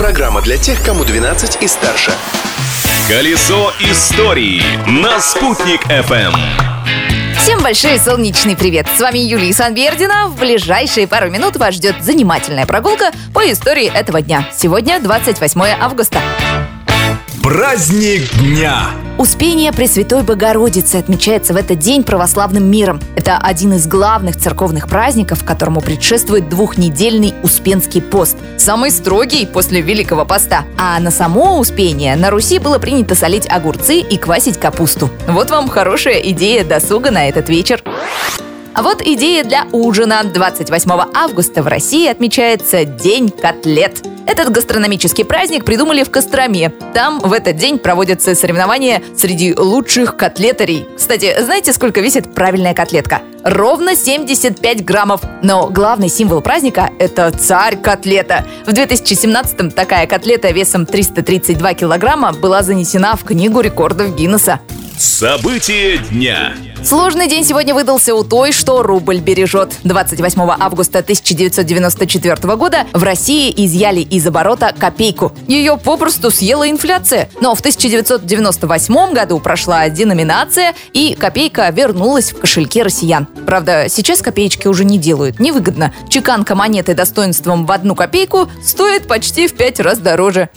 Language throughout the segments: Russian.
Программа для тех, кому 12 и старше. Колесо истории на «Спутник FM. Всем большой солнечный привет! С вами Юлия Санбердина. В ближайшие пару минут вас ждет занимательная прогулка по истории этого дня. Сегодня 28 августа. Праздник дня. Успение Пресвятой Богородицы отмечается в этот день православным миром. Это один из главных церковных праздников, которому предшествует двухнедельный Успенский пост. Самый строгий после Великого поста. А на само Успение на Руси было принято солить огурцы и квасить капусту. Вот вам хорошая идея досуга на этот вечер. А вот идея для ужина. 28 августа в России отмечается День котлет. Этот гастрономический праздник придумали в Костроме. Там в этот день проводятся соревнования среди лучших котлетарей. Кстати, знаете, сколько весит правильная котлетка? Ровно 75 граммов. Но главный символ праздника – это царь котлета. В 2017-м такая котлета весом 332 килограмма была занесена в книгу рекордов Гиннесса. События дня. Сложный день сегодня выдался у той, что рубль бережет. 28 августа 1994 года в России изъяли из оборота копейку. Ее попросту съела инфляция. Но в 1998 году прошла деноминация, и копейка вернулась в кошельки россиян. Правда, сейчас копеечки уже не делают, невыгодно. Чеканка монеты достоинством в одну копейку стоит почти в пять раз дороже.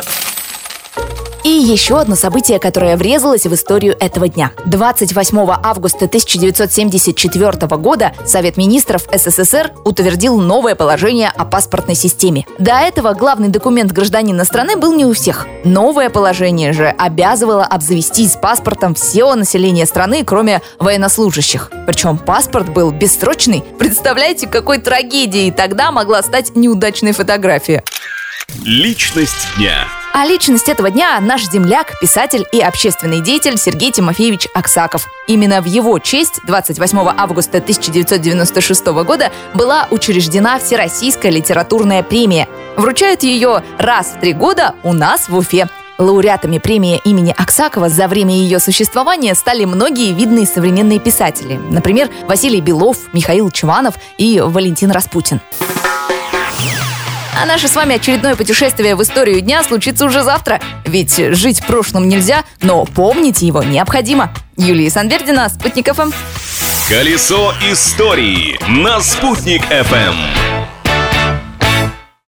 И еще одно событие, которое врезалось в историю этого дня. 28 августа 1974 года Совет министров СССР утвердил новое положение о паспортной системе. До этого главный документ гражданина страны был не у всех. Новое положение же обязывало обзавестись паспортом всего населения страны, кроме военнослужащих. Причем паспорт был бессрочный. Представляете, какой трагедией тогда могла стать неудачная фотография. Личность дня. А личность этого дня – наш земляк, писатель и общественный деятель Сергей Тимофеевич Аксаков. Именно в его честь 28 августа 1996 года была учреждена Всероссийская литературная премия. Вручают ее раз в три года у нас в Уфе. Лауреатами премии имени Аксакова за время ее существования стали многие видные современные писатели. Например, Василий Белов, Михаил Чванов и Валентин Распутин. А наше с вами очередное путешествие в историю дня случится уже завтра. Ведь жить прошлым нельзя, но помнить его необходимо. Юлия Санбердина, Спутник ФМ. Колесо истории на «Спутник FM.